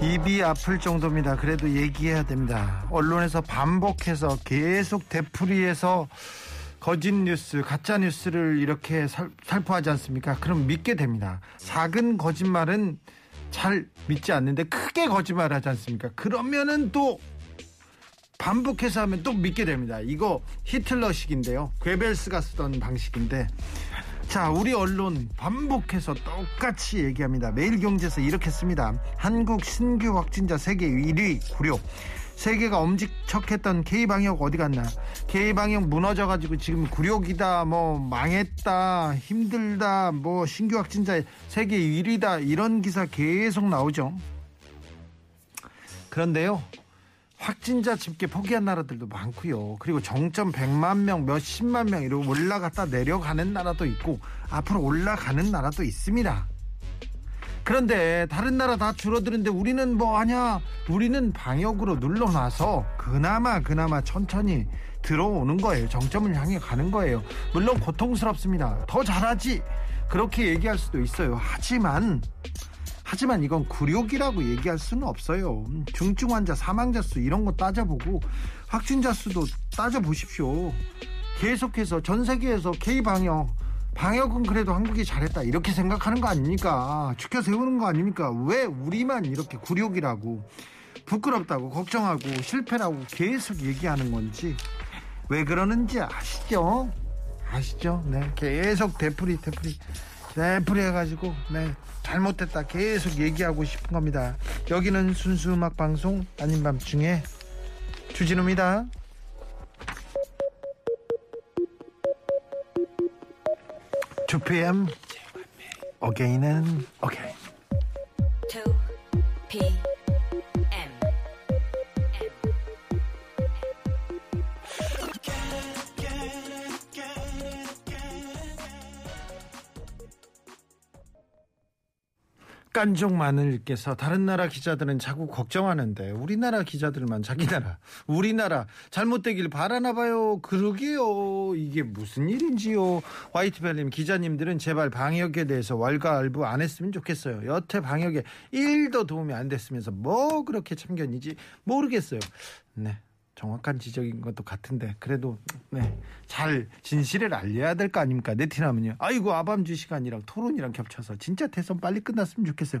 입이 아플 정도입니다. 그래도 얘기해야 됩니다. 언론에서 반복해서 계속 되풀이해서 거짓 뉴스, 가짜 뉴스를 이렇게 살, 살포하지 않습니까? 그럼 믿게 됩니다. 작은 거짓말은 잘 믿지 않는데 크게 거짓말 하지 않습니까? 그러면은 또 반복해서 하면 또 믿게 됩니다. 이거 히틀러식인데요. 괴벨스가 쓰던 방식인데 자, 우리 언론 반복해서 똑같이 얘기합니다. 매일경제에서 이렇게 씁니다. 한국 신규 확진자 세계 1위 구려. 세계가 엄지척했던 K방역 어디 갔나? K방역 무너져 가지고 지금 굴욕이다, 뭐 망했다, 힘들다, 뭐 신규 확진자 세계 1위다 이런 기사 계속 나오죠. 그런데요. 확진자 집계 포기한 나라들도 많고요. 그리고 정점 100만 명, 몇십만 명 이러고 올라갔다 내려가는 나라도 있고 앞으로 올라가는 나라도 있습니다. 그런데 다른 나라 다 줄어드는데 우리는 뭐 하냐? 우리는 방역으로 눌러놔서 그나마 그나마 천천히 들어오는 거예요. 정점을 향해 가는 거예요. 물론 고통스럽습니다. 더 잘하지. 그렇게 얘기할 수도 있어요. 하지만 하지만 이건 굴욕이라고 얘기할 수는 없어요. 중증 환자, 사망자 수 이런 거 따져보고 확진자 수도 따져보십시오. 계속해서 전 세계에서 K 방역 방역은 그래도 한국이 잘했다 이렇게 생각하는 거 아닙니까? 지켜 세우는 거 아닙니까? 왜 우리만 이렇게 굴욕이라고 부끄럽다고 걱정하고 실패라고 계속 얘기하는 건지 왜 그러는지 아시죠? 아시죠? 네, 계속 되풀이 되풀이 되풀이 해가지고 네 잘못됐다 계속 얘기하고 싶은 겁니다. 여기는 순수 음악 방송 아닌 밤중에 주진우입니다. 투 PM 어게인은 어게인 2 PM 깐족 마늘께서 다른 나라 기자들은 자꾸 걱정하는데 우리나라 기자들만 자기 나라 우리나라 잘못되길 바라나 봐요. 그러게요. 이게 무슨 일인지요? 화이트벨님 기자님들은 제발 방역에 대해서 왈가왈부 안 했으면 좋겠어요. 여태 방역에 1도 도움이 안 됐으면서 뭐 그렇게 참견이지 모르겠어요. 네 정확한 지적인 것도 같은데 그래도 네, 잘 진실을 알려야 될 거 아닙니까? 네티나면요. 아이고 아밤주 시간이랑 토론이랑 겹쳐서 진짜 대선 빨리 끝났으면 좋겠어요.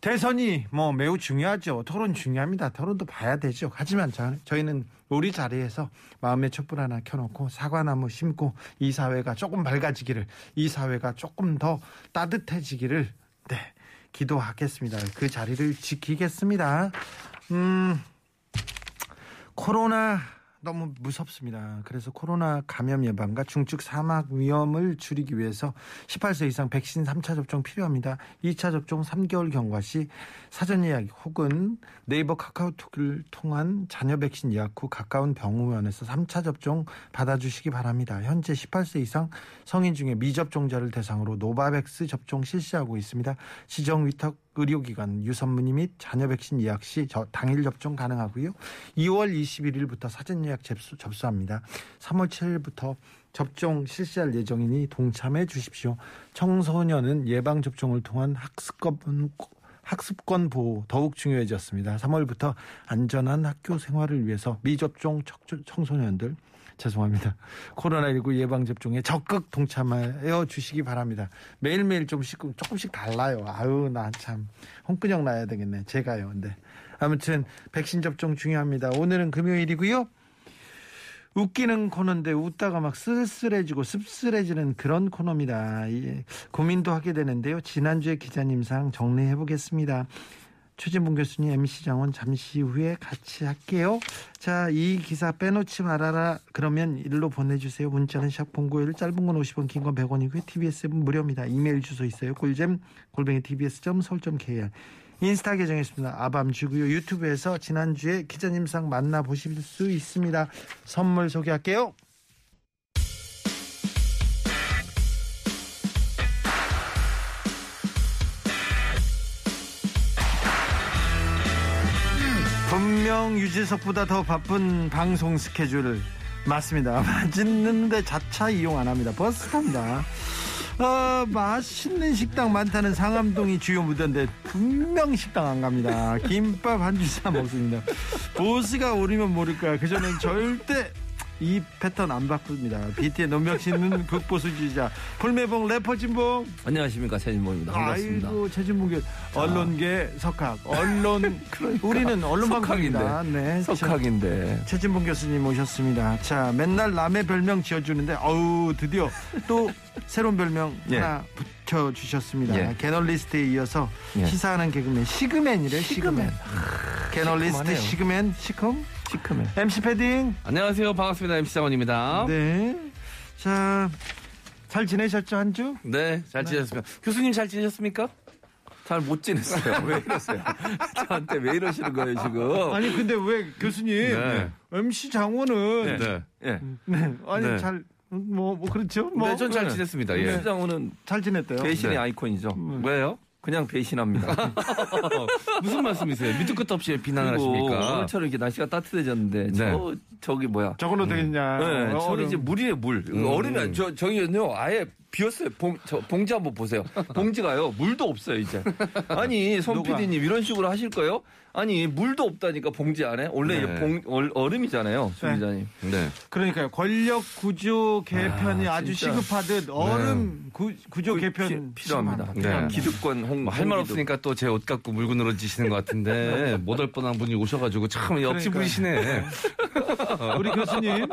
대선이 뭐 매우 중요하죠. 토론 중요합니다. 토론도 봐야 되죠. 하지만 저, 저희는 우리 자리에서 마음의 촛불 하나 켜놓고 사과나무 심고 이 사회가 조금 밝아지기를 이 사회가 조금 더 따뜻해지기를 네 기도하겠습니다. 그 자리를 지키겠습니다. 음 코로나 너무 무섭습니다. 그래서 코로나 감염 예방과 중증 사망 위험을 줄이기 위해서 18세 이상 백신 3차 접종 필요합니다. 2차 접종 3개월 경과 시 사전 예약 혹은 네이버 카카오톡을 통한 잔여 백신 예약 후 가까운 병원에서 3차 접종 받아주시기 바랍니다. 현재 18세 이상 성인 중에 미접종자를 대상으로 노바백스 접종 실시하고 있습니다. 지정 위탁 의료기관 유선문의 및 잔여 백신 예약 시 당일 접종 가능하고요. 2월 21일부터 사전 예약 접수, 접수합니다. 3월 7일부터 접종 실시할 예정이니 동참해 주십시오. 청소년은 예방 접종을 통한 학습권 학습권 보호 더욱 중요해졌습니다. 3월부터 안전한 학교 생활을 위해서 미접종 청소년들 죄송합니다. 코로나19 예방접종에 적극 동참하여 주시기 바랍니다. 매일매일 좀씩, 조금씩 달라요. 아유, 나 참. 홍근영 나야 되겠네. 제가요. 근데. 아무튼, 백신 접종 중요합니다. 오늘은 금요일이고요. 웃기는 코너인데 웃다가 막 쓸쓸해지고 씁쓸해지는 그런 코너입니다. 고민도 하게 되는데요. 지난주에 기자님상 정리해 보겠습니다. 최진봉 교수님, MC 장원 잠시 후에 같이 할게요. 자, 이 기사 빼놓지 말아라. 그러면 일로 보내주세요. 문자는 샵0951 짧은 건 50원, 긴 건 100원이고요. TBS는 무료입니다. 이메일 주소 있어요. 꿀잼 골뱅이 tbs.서울.kr 인스타 계정에 있습니다. 아밤주고요. 유튜브에서 지난주에 기자님상 만나보실 수 있습니다. 선물 소개할게요. 분명 유재석보다 더 바쁜 방송 스케줄 맞습니다. 맞는데 자차 이용 안 합니다. 버스 탑니다. 어, 맛있는 식당 많다는 상암동이 주요 무대인데 분명 식당 안 갑니다. 김밥 한 주사 먹습니다. 보스가 오르면 모를까. 그전엔 절대 이 패턴 안 바꿉니다. BT의 논명 씨는 극보수주의자 풀매봉 래퍼 진봉. 안녕하십니까 최진모입니다. 반갑습니다. 아이고 최진봉 언론계 석학 언론 우리는 언론 방송입니다. 네, 석학인데 최 진봉 교수님 오셨습니다. 자, 맨날 남의 별명 지어주는데, 어우, 드디어 또 새로운 별명 예. 하나 붙여주셨습니다. 예. 개널리스트에 이어서 예. 시사하는 개그맨, 시그맨이래, 시그맨. 개널리스트 시커먼해요. 시그맨, 시컴? 시크맨. MC 패딩. 안녕하세요. 반갑습니다. MC 장원입니다. 네. 네. 자, 잘 지내셨죠, 한 주? 잘 지내셨습니까? 교수님 잘 지내셨습니까? 잘 못 지냈어요. 왜 이러세요? 저한테 왜 이러시는 거예요 지금? 아니, 근데 왜 교수님, 네. MC 장원은, 네. 예. 네. 아니, 네. 잘, 뭐, 뭐, 그렇죠? 뭐, 네, 전잘 네. 지냈습니다. 예. 시장훈은 잘 지냈대요. 배신의 네. 아이콘이죠. 왜요? 그냥 배신합니다. 무슨 말씀이세요? 밑도 끝도 없이 비난을 하십니까? 오늘처럼 이렇게 날씨가 따뜻해졌는데 저 저기 뭐야? 저걸로 되겠냐. 네, 어, 저는. 이제 물이에요 물. 음. 얼음이 저 저기는요 아예 비었어요. 봉, 저 봉지 한번 보세요. 봉지가요 물도 없어요 이제. 아니 손 누가? PD님 이런 식으로 하실 거예요? 아니 물도 없다니까 봉지 안에 원래 네. 봉 얼, 얼음이잖아요, 수 네. 기자님. 네. 그러니까요. 권력 구조 개편이 아, 주. 시급하듯 얼음 구, 구조 그 개편 피- 필요합니다. 네. 기득권 홍 뭐 할말 홍기득. 없으니까 또 제 옷 갖고 물고 늘어지시는 것 같은데 못올 뻔한 분이 오셔가지고 참 그러니까요. 부리시네. 우리 교수님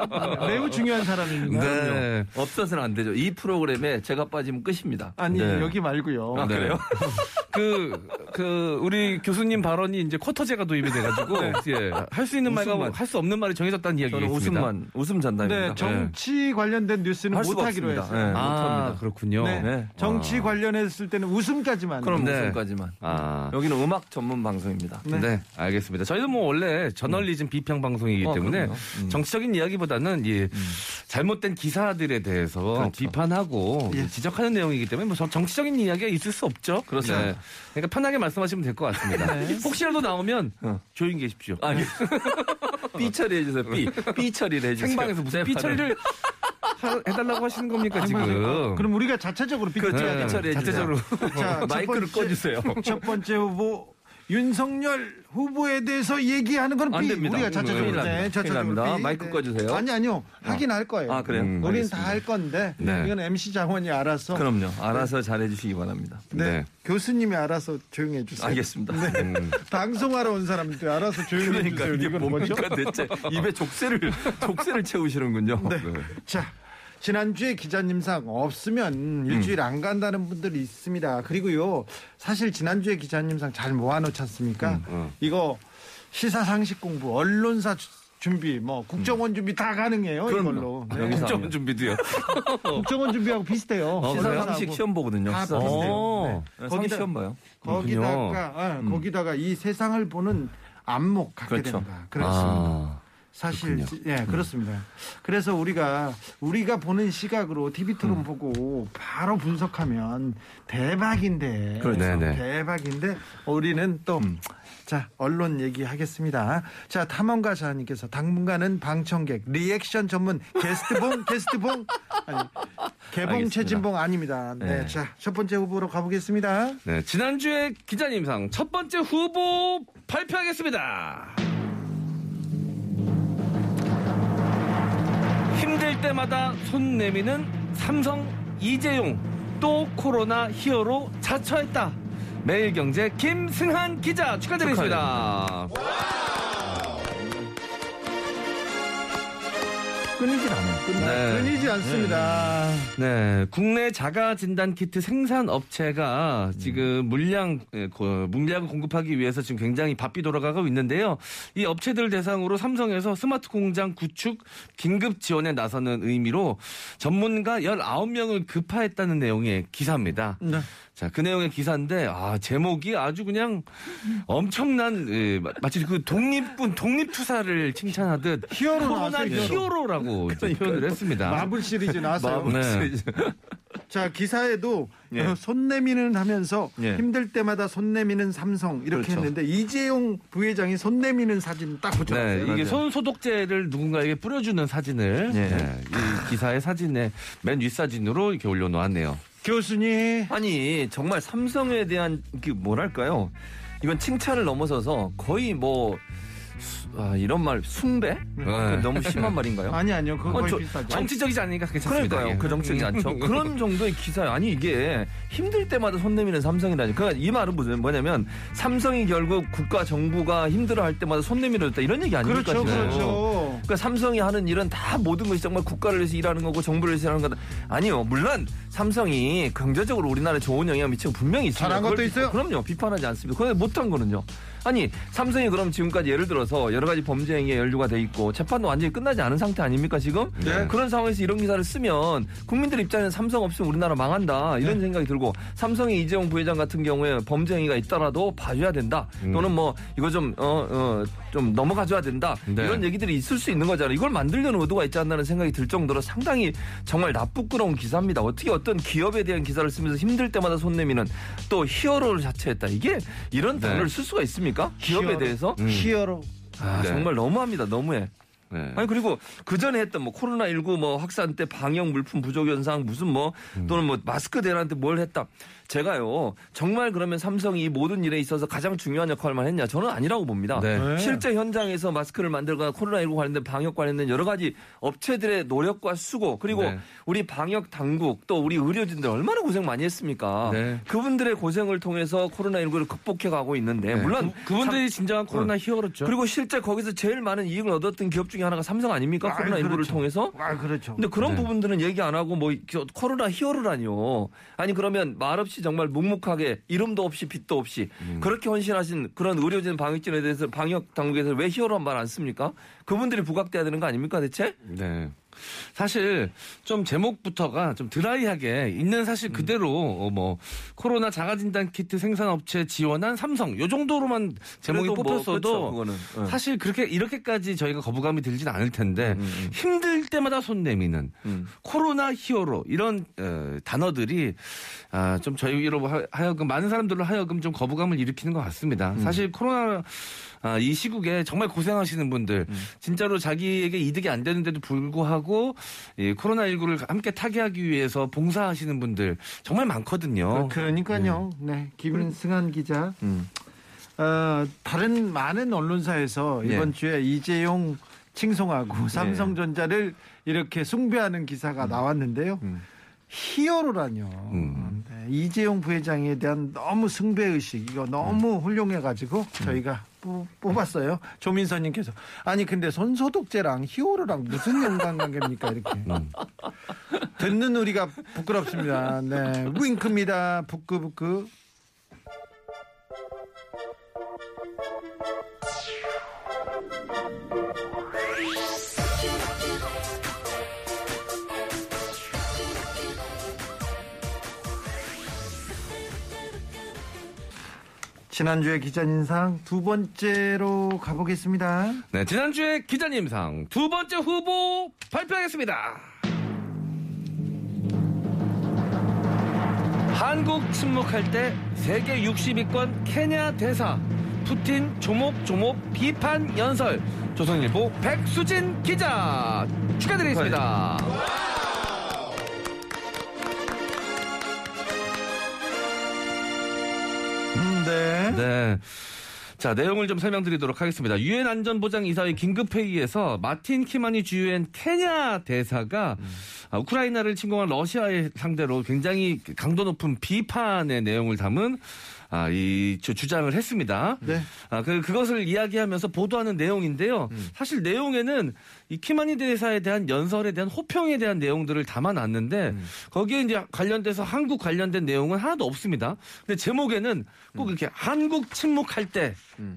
매우 중요한 사람입니다. 네. 없어서는 안 되죠. 이 프로그램에 제가 빠지면 끝입니다. 아니 네. 여기 말고요. 네. 그래요? 그, 그, 우리 교수님 발언이 이제 쿼터제가 도입이 돼가지고, 예. 할 수 있는 말과. 할 수 없는 말이 정해졌다는 이야기가 저는 있습니다. 웃음만 웃음 전담입니다. 네, 정치 관련된 뉴스는 못하기로. 했어요. 네. 아, 못합니다. 그렇군요. 네. 네. 정치 아. 관련했을 때는 웃음까지만. 그럼 네. 웃음까지만. 아. 여기는 음악 전문 방송입니다. 네. 네. 알겠습니다. 저희도 뭐 원래 저널리즘 비평 방송이기 어, 때문에. 음. 정치적인 이야기보다는 이 잘못된 기사들에 대해서 그렇죠. 비판하고 예. 지적하는 내용이기 때문에 뭐 저- 정치적인 이야기가 있을 수 없죠. 그렇습니다. 네. 그러니까 편하게 말씀하시면 될 것 같습니다. 혹시라도 나 오면 어. 조용히 계십시오. 아니 삐 처리해 주세요. 삐. 삐 처리를 해 주세요. 생방에서 무슨 삐 처리를 하- 해달라고 하시는 겁니까 지금? 그럼 우리가 자체적으로 그렇죠. 삐쳐야 네, 삐 처리해주세요. 자체적으로. 자, 첫 마이크를 꺼주세요. 첫 번째 후보 윤석열 후보에 대해서 얘기하는 건 안 삐. 됩니다. 우리가 자체적으로 큰일 납니다. 네, 큰일 자체적으로 납니다. 삐. 마이크 네. 꺼주세요. 아니 아니요. 하긴 할 거예요. 아, 그래요? 음, 우리는. 다 할 건데 네. 이건 MC 장원이 알아서 그럼요. 알아서 잘해주시기 바랍니다. 네. 네. 교수님이 알아서 조용해 주세요. 알겠습니다. 음. 방송하러 온 사람들 알아서 조용해 그러니까 주세요. 이게? 뭡니까 대체 입에 족쇄를 족쇄를 채우시는군요. 네. 자, 지난주에 기자님상 없으면 일주일 안 간다는 분들이 있습니다. 그리고요, 사실 지난주에 기자님상 잘 모아놓지 않습니까? 음. 이거 시사상식 공부, 언론사 주- 준비, 뭐 국정원 준비 다 가능해요. 이걸로. 네. 여기서 국정원 준비도요. 국정원 준비하고 비슷해요. 어, 시사상식 시험 보거든요. 다 시사상식. 비슷해요. 어. 네, 거기다- 상식 시험 봐요. 거기다가 아, 음. 거기다가 이 세상을 보는 안목 갖게 그렇죠. 된다. 그렇습니다. 아. 사실 그렇군요. 예 그렇습니다. 그래서 우리가 우리가 보는 시각으로 TV 음. 토론 보고 바로 분석하면 대박인데 그렇죠. 네네. 대박인데 우리는 또 음. 자, 언론 얘기하겠습니다. 자, 탐험가 자님께서 당분간은 방청객, 리액션 전문 게스트봉, 게스트봉. 아니, 개봉 알겠습니다. 최진봉 아닙니다. 네. 네. 자, 첫 번째 후보로 가보겠습니다. 네, 지난주에 기자님상 첫 번째 후보 발표하겠습니다. 힘들 때마다 손 내미는 삼성 이재용 또 코로나 히어로 자처했다. 매일경제 김승한 기자 축하드리겠습니다. 않아요. 네. 끊이지 않습니다. 네, 국내 자가 진단 키트 생산 업체가 지금 물량 예, 고- 물량을 공급하기 위해서 지금 굉장히 바삐 돌아가고 있는데요. 이 업체들 대상으로 삼성에서 스마트 공장 구축 긴급 지원에 나서는 의미로 전문가 19명을 급파했다는 내용의 기사입니다. 네. 자, 그 내용의 기사인데, 아, 제목이 아주 그냥 엄청난, 예, 마- 마치 그 독립군, 독립투사를 칭찬하듯 히어로 코로나 히어로. 히어로라고 이제 표현을 했습니다. 마블 시리즈 나왔어요. 네. 자 기사에도 예. 어, 손 내미는 하면서 예. 힘들 때마다 손 내미는 삼성 이렇게 그렇죠. 했는데 이재용 부회장이 손 내미는 사진 딱 네, 붙여놨어요. 이게 손 소독제를 누군가에게 뿌려주는 사진을 예. 네, 이 기사의 사진에 맨 윗사진으로 이렇게 올려놓았네요. 교수님 아니 정말 삼성에 대한 그 뭐랄까요? 이건 칭찬을 넘어서서 거의 뭐 수- 아, 이런 말 숭배? 네. 너무 심한 말인가요? 아니 아니요 그거 어, 거의 저- 비슷하죠. 정치적이지 않으니까 괜찮습니다. 그러니까요. 예. 그 정책이 않죠. 그런 정도의 기사예요. 아니 이게 힘들 때마다 손 내미는 삼성이라니. 그러니까 이 말은 무슨 뭐냐면 삼성이 결국 국가 정부가 힘들어할 때마다 손 내밀어줬다 이런 얘기 아닙니까? 그렇죠 지금? 그렇죠. 그러니까 삼성이 하는 일은 다 모든 것이 정말 국가를 위해서 일하는 거고 정부를 위해서 일하는 거다. 아니요. 물론 삼성이 경제적으로 우리나라에 좋은 영향을 미치고 분명히 있습니다. 잘한 것도 그걸 비- 있어요? 그럼요. 비판하지 않습니다. 그런데 못한 거는요. 아니 삼성이 그럼 지금까지 예를 들어서 여러 가지 범죄 행위에 연루가 돼 있고 재판도 완전히 끝나지 않은 상태 아닙니까 지금? 네. 그런 상황에서 이런 기사를 쓰면 국민들 입장에는 삼성 없으면 우리나라 망한다 이런 생각이 들고 삼성의 이재용 부회장 같은 경우에 범죄 행위가 있더라도 봐줘야 된다 음. 또는 뭐 이거 좀 어 어 좀 넘어가줘야 된다 네. 이런 얘기들이 있을 수 있는 거잖아요. 이걸 만들려는 의도가 있지 않나는 생각이 들 정도로 상당히 정말 나쁘끄러운 기사입니다. 어떻게 어떤 기업에 대한 기사를 쓰면서 힘들 때마다 손 내미는 또 히어로를 자처했다. 이게 이런 네. 단어를 쓸 수가 있습니까? 기업에 히어로. 대해서? 음. 히어로 아, 네. 정말 너무합니다. 너무해. 네. 아니 그리고 그 전에 했던 뭐 코로나 19 뭐 확산 때 방역 물품 부족 현상 무슨 뭐 음. 또는 뭐 마스크 대란한테 뭘 했다. 제가요 정말 그러면 삼성이 이 모든 일에 있어서 가장 중요한 역할만 했냐? 저는 아니라고 봅니다. 네. 네. 실제 현장에서 마스크를 만들거나 코로나19 관련된 방역 관련된 여러 가지 업체들의 노력과 수고 그리고 네. 우리 방역 당국 또 우리 의료진들 얼마나 고생 많이 했습니까? 네. 그분들의 고생을 통해서 코로나19를 극복해 가고 있는데 물론 그, 분들이 진정한 코로나 히어로죠. 그리고 실제 거기서 제일 많은 이익을 얻었던 기업 중에 하나가 삼성 아닙니까? 아이, 코로나19를 그렇죠. 통해서. 아 그렇죠. 근데 그런 네. 부분들은 얘기 안 하고 뭐저 코로나 히어로라니요. 아니 그러면 말없이 정말 묵묵하게 이름도 없이 빛도 없이 음. 그렇게 헌신하신 그런 의료진 방역진에 대해서 방역 당국에서 왜 히어로란 말안 씁니까? 그분들이 부각돼야 되는 거 아닙니까 대체? 네. 사실 좀 제목부터가 좀 드라이하게 있는 사실 그대로 어, 뭐 코로나 자가진단 키트 생산업체 지원한 삼성 요 정도로만 제목이 뭐, 그렇죠, 뽑혔어도 그거는. 예. 사실 그렇게 이렇게까지 저희가 거부감이 들진 않을 텐데 음, 음. 힘들 때마다 손 내미는 음. 코로나 히어로 이런 어, 단어들이 아, 좀 저희로 하- 하여금 많은 사람들로 하여금 좀 거부감을 일으키는 것 같습니다. 음. 사실 코로나 아, 이 시국에 정말 고생하시는 분들 음. 진짜로 자기에게 이득이 안 되는데도 불구하고 이 코로나19를 함께 타개하기 위해서 봉사하시는 분들 정말 많거든요. 그러니까요. 네, 김승한 기자. 음. 어, 다른 많은 언론사에서 예. 이번 주에 이재용 칭송하고 삼성전자를 이렇게 숭배하는 기사가 나왔는데요. 음. 히어로라뇨. 음. 네, 이재용 부회장에 대한 너무 숭배 의식 이거 너무 음. 훌륭해가지고 저희가 뽑- 뽑았어요. 조민서님께서 아니 근데 손소독제랑 히어로랑 무슨 연관관계입니까 이렇게 음. 듣는 우리가 부끄럽습니다. 네, 윙크입니다. 부끄부끄. 지난주에 기자인상 두 번째로 가보겠습니다. 네, 지난주에 기자님상 두 번째 후보 발표하겠습니다. 한국 침묵할 때 세계 60위권 케냐 대사 푸틴 조목조목 비판 연설 조선일보 백수진 기자 축하드리겠습니다. 음, 네. 네. 자, 내용을 좀 설명드리도록 하겠습니다. 유엔 안전보장 이사회 긴급 회의에서 마틴 키마니 주유엔 케냐 대사가 아, 우크라이나를 침공한 러시아의 상대로 굉장히 강도 높은 비판의 내용을 담은 아, 이 주- 주장을 했습니다. 네. 아, 그, 그것을 이야기하면서 보도하는 내용인데요. 사실 내용에는 이 키마니 대사에 대한 연설에 대한 호평에 대한 내용들을 담아놨는데 거기에 이제 관련돼서 한국 관련된 내용은 하나도 없습니다. 근데 제목에는 꼭 이렇게 한국 침묵할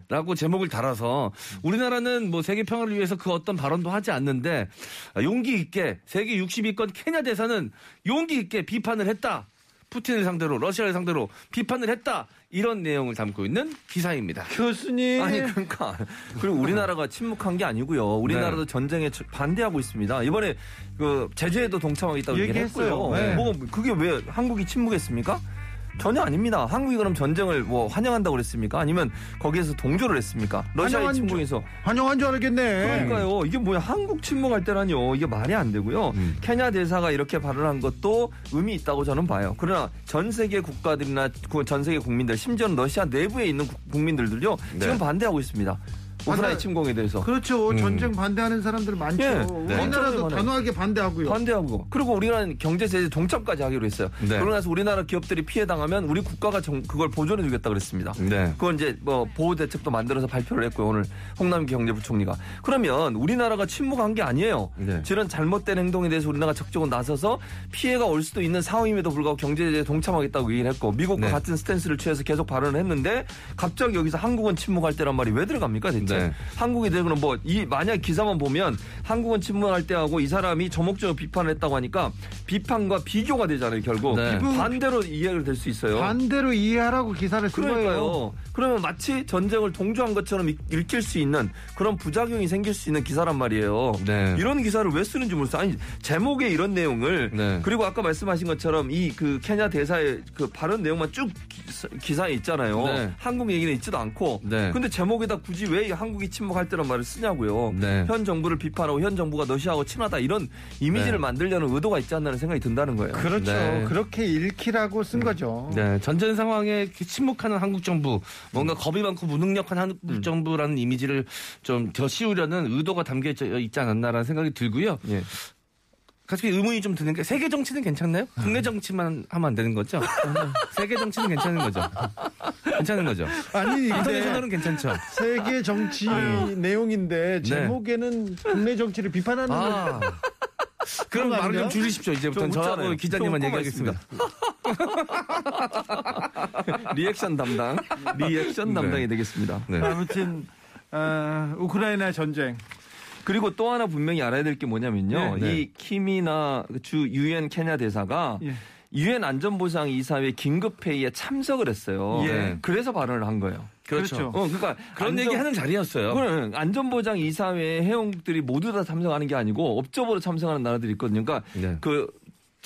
때라고 제목을 달아서 우리나라는 뭐 세계 평화를 위해서 그 어떤 발언도 하지 않는데 아, 용기 있게 세계 60위권 케냐 대사는 용기 있게 비판을 했다. 푸틴을 상대로 러시아를 상대로 비판을 했다 이런 내용을 담고 있는 기사입니다. 교수님. 아니 그러니까 그리고 우리나라가 침묵한 게 아니고요. 우리나라도 네. 전쟁에 반대하고 있습니다. 이번에 그 제재에도 동참하겠다고 얘기를 얘기했어요. 했고요. 네. 뭐 그게 왜 한국이 침묵했습니까? 전혀 아닙니다. 한국이 그럼 전쟁을 뭐 환영한다고 그랬습니까? 아니면 거기에서 동조를 했습니까? 러시아의 환영한 침묵에서 환영한 줄 알겠네. 그러니까요. 이게 뭐야 한국 침묵할 때라뇨. 이게 말이 안 되고요. 음. 케냐 대사가 이렇게 발언한 것도 의미 있다고 저는 봐요. 그러나 전 세계 국가들이나 그전 세계 국민들, 심지어는 러시아 내부에 있는 국- 국민들도요. 네. 지금 반대하고 있습니다. 우크라이나. 침공에 대해서. 그렇죠. 음. 전쟁 반대하는 사람들 많죠. 예. 네. 우리나라도 많아요. 단호하게 반대하고요. 반대하고 그리고 우리나라는 경제 제재 동참까지 하기로 했어요. 네. 그러고 나서 우리나라 기업들이 피해 당하면 우리 국가가 정- 그걸 보존해 주겠다 그랬습니다. 네. 그건 이제 뭐 보호 대책도 만들어서 발표를 했고요. 오늘 홍남기 경제부총리가. 그러면 우리나라가 침묵한 게 아니에요. 네. 이런 잘못된 행동에 대해서 우리나라가 적극적으로 나서서 피해가 올 수도 있는 상황임에도 불구하고 경제 제재에 동참하겠다고 얘기를 했고 미국과 네. 같은 스탠스를 취해서 계속 발언을 했는데 갑자기 여기서 한국은 침묵할 때란 말이 왜 들어갑니까 대체? 네. 한국에 대해서는 뭐이 만약 기사만 보면 한국은 침묵할 때 하고 이 사람이 조목조목 비판을 했다고 하니까 비판과 비교가 되잖아요 결국 네. 반대로 이해가 될수 있어요. 반대로 이해하라고 기사를 쓴 거예요. 그러니까요. 그러면 마치 전쟁을 동조한 것처럼 읽- 읽힐 수 있는 그런 부작용이 생길 수 있는 기사란 말이에요. 네. 이런 기사를 왜 쓰는지 모르겠어요. 아니 제목에 이런 내용을 네. 그리고 아까 말씀하신 것처럼 이 그 케냐 대사의 그 발언 내용만 쭉 기, 사 에 있잖아요. 네. 한국 얘기는 있지도 않고. 네. 근데 제목에다 굳이 왜 한국이 침묵할 때란 말을 쓰냐고요. 네. 현 정부를 비판하고 현 정부가 러시아하고 친하다 이런 이미지를 네. 만들려는 의도가 있지 않나는 생각이 든다는 거예요. 그렇죠. 네. 그렇게 읽히라고 쓴 거죠. 네, 전쟁 상황에 침묵하는 한국 정부, 뭔가 겁이 많고 무능력한 한국 음. 정부라는 이미지를 좀 더 씌우려는 의도가 담겨 있- 있지 않았나라는 생각이 들고요. 예. 가슴이 의문이 좀 드는 게 세계 정치는 괜찮나요? 국내 정치만 하면 안 되는 거죠? 세계 정치는 괜찮은 거죠? 괜찮은 거죠? 아니 international은 괜찮죠? 세계 정치 내용인데 제목에는 국내 정치를 비판하는 거. 아. 그럼 그런 거 말을? 좀 줄이십시오. 이제부터 좀 저하고. 기자님만 좀 얘기하겠습니다. 리액션 담당, 리액션 네. 담당이 되겠습니다. 네. 아무튼 어, 우크라이나 전쟁. 그리고 또 하나 분명히 알아야 될 게 뭐냐면요. 네, 네. 이 키마니 주 유엔 케냐 대사가 예. 유엔 안전보장 이사회 긴급 회의에 참석을 했어요. 예. 그래서 발언을 한 거예요. 그렇죠. 어, 그러니까 그런 안전- 얘기 하는 자리였어요. 그래, 안전보장 이사회 회원들이 모두 다 참석하는 게 아니고 업적으로 참석하는 나라들이 있거든요. 그러니까 네. 그